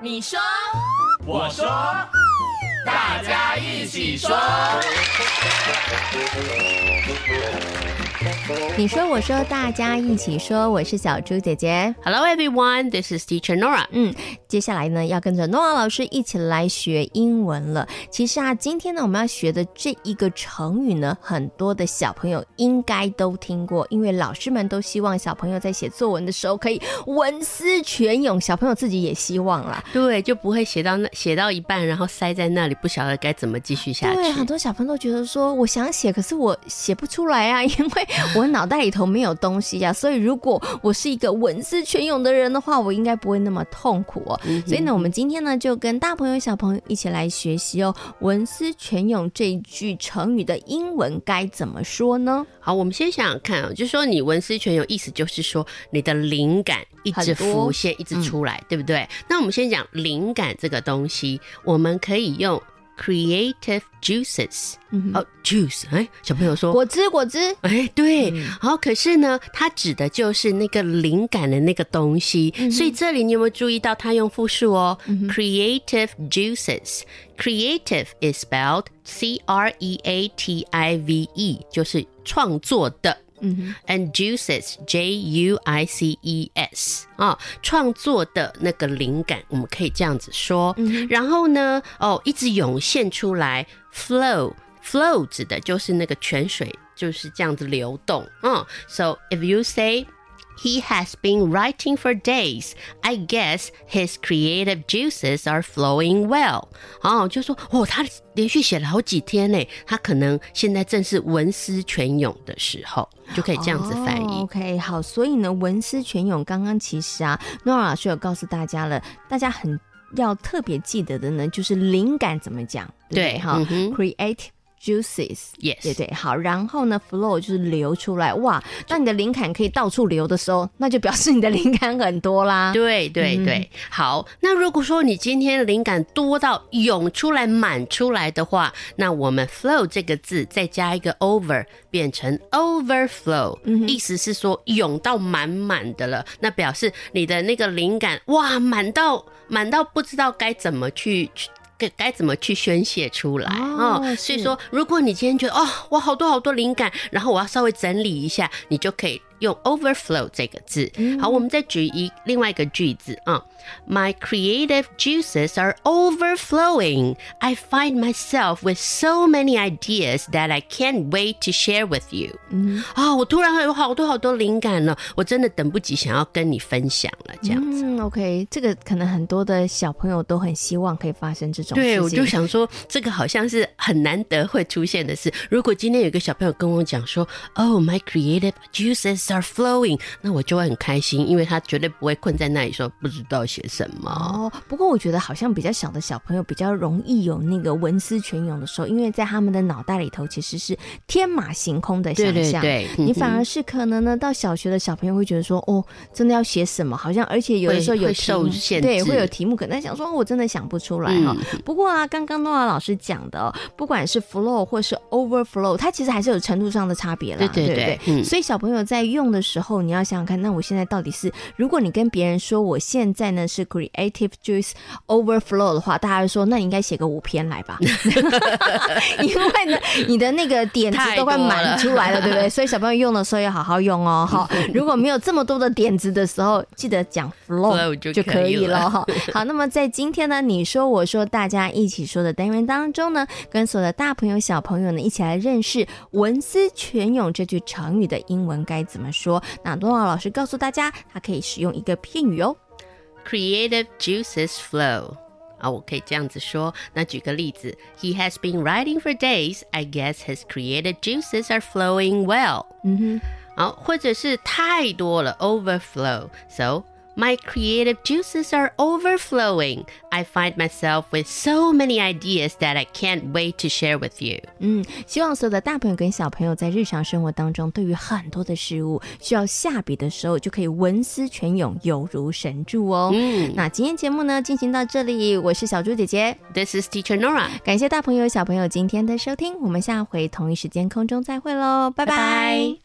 你说，我说，大家一起说。你说，我说，大家一起说。我是小猪姐姐。Hello everyone, this is Teacher Nora. 嗯，接下来呢，要跟着 Nora 老师一起来学英文了。其实啊，今天呢，我们要学的这一个成语呢，很多的小朋友应该都听过，因为老师们都希望小朋友在写作文的时候可以文思泉涌，小朋友自己也希望啦。对，就不会写到那写到一半，然后塞在那里，不晓得该怎么继续下去对，很。多小朋友都觉得说，我想写，可是我写不出来啊，因为 我脑袋里头没有东西呀、所以如果我是一个文思泉涌的人的话，我应该不会那么痛苦哦。所以呢，我们今天呢就跟大朋友、小朋友一起来学习哦，文思泉涌这一句成语的英文该怎么说呢？好，我们先想想看啊、就是说你文思泉涌，意思就是说你的灵感一直浮现，一直出来，对不对？那我们先讲灵感这个东西，我们可以用 creative juices。哦，juice，哎，小朋友说。果汁，果汁，哎，对，好，可是呢，它指的就是那个灵感的那个东西，所以这里你有没有注意到它用复数哦、e e。Creative is spelled C R E A T I V E，就是创作的。嗯 and juices J U I C E S 啊，创作的那个灵感，我们可以这样子说。然后呢，哦，一直涌现出来，flow flow 指的就是那个泉水就是这样子流动。嗯，so if you say He has been writing for days. I guess his creative juices are flowing well. 哦，就说哦，他连续写了好几天呢，他可能现在正是文思泉涌的时候，就可以这样子翻译。OK，好，所以呢，文思泉涌，刚刚其实啊，诺尔老师有告诉大家了，大家很要特别记得的呢，就是灵感怎么讲，对哈、嗯 c r e a t i v e juices。Yes，对对，好，然后呢，flow 就是流出来，哇，当你的灵感可以到处流的时候，那就表示你的灵感很多啦。对对对，好。那如果说你今天灵感多到涌出来、满出来的话，那我们 flow 这个字再加一个 over，变成 overflow，、意思是说涌到满满的了。那表示你的那个灵感哇，满到满到不知道该怎么去去。该该怎么去宣泄出来哦哦？所以说，如果你今天觉得哦，我好多好多灵感，然后我要稍微整理一下，你就可以用 overflow 这个字。好，我们再举一另外一个句子啊、My creative juices are overflowing. I find myself with so many ideas that I can't wait to share with you. 嗯啊、我突然有好多好多灵感了，我真的等不及想要跟你分享了，这样子。嗯，OK，这个可能很多的小朋友都很希望可以发生这种事情。对，我就想说，这个好像是很难得会出现的事。如果今天有一个小朋友跟我讲说，Oh, my creative juices Are flowing，那我就会很开心，因为他绝对不会困在那里说不知道写什么。哦，不过我觉得好像比较小的小朋友比较容易有那个文思泉涌的时候，因为在他们的脑袋里头其实是天马行空的想象。对对对，你反嗯而是可能呢，到小学的小朋友会觉得说，哦，真的要写什么？好像而且有的时候有受限对，制会有题目，可能想说，哦我真的想不出来哈、嗯不过啊，刚刚诺亚老师讲的、哦，不管是 flow 或是 overflow，它其实还是有程度上的差别啦，对对对不对嗯所以小朋友在用的时候，你要想想看，那我现在到底是，如果你跟别人说我现在呢是 creative juice overflow 的话，大家就说，那你应该写个五篇来吧，因为呢，你的那个点子都快满出来了，对不对？所以小朋友用的时候要好好用哦，哈。如果没有这么多的点子的时候，记得讲 flow 就就可以了了哈。好，那么在今天呢，你说我说大家一起说的单元当中呢，跟所有的大朋友小朋友呢一起来认识“文思泉涌”这句成语的英文该怎么说。那多奥老师告诉大家，它可以使用一个片语哦。 creative juices flow。啊，我可以这样子说。那举个例子，He has been writing for days. I guess his creative juices are flowing well. 嗯哼，好，或者是太多了，overflow。So my creative juices are overflowing. I find myself with so many ideas that I can't wait to share with you. 嗯，希望所有的大朋友跟小朋友在日常生活当中，对于很多的事物需要下笔的时候，就可以文思泉涌，犹如神助哦。嗯那今天节目呢进行到这里，我是小猪姐姐， ，This is Teacher Nora. 感谢大朋友小朋友今天的收听，我们下回同一时间空中再会喽，拜拜拜拜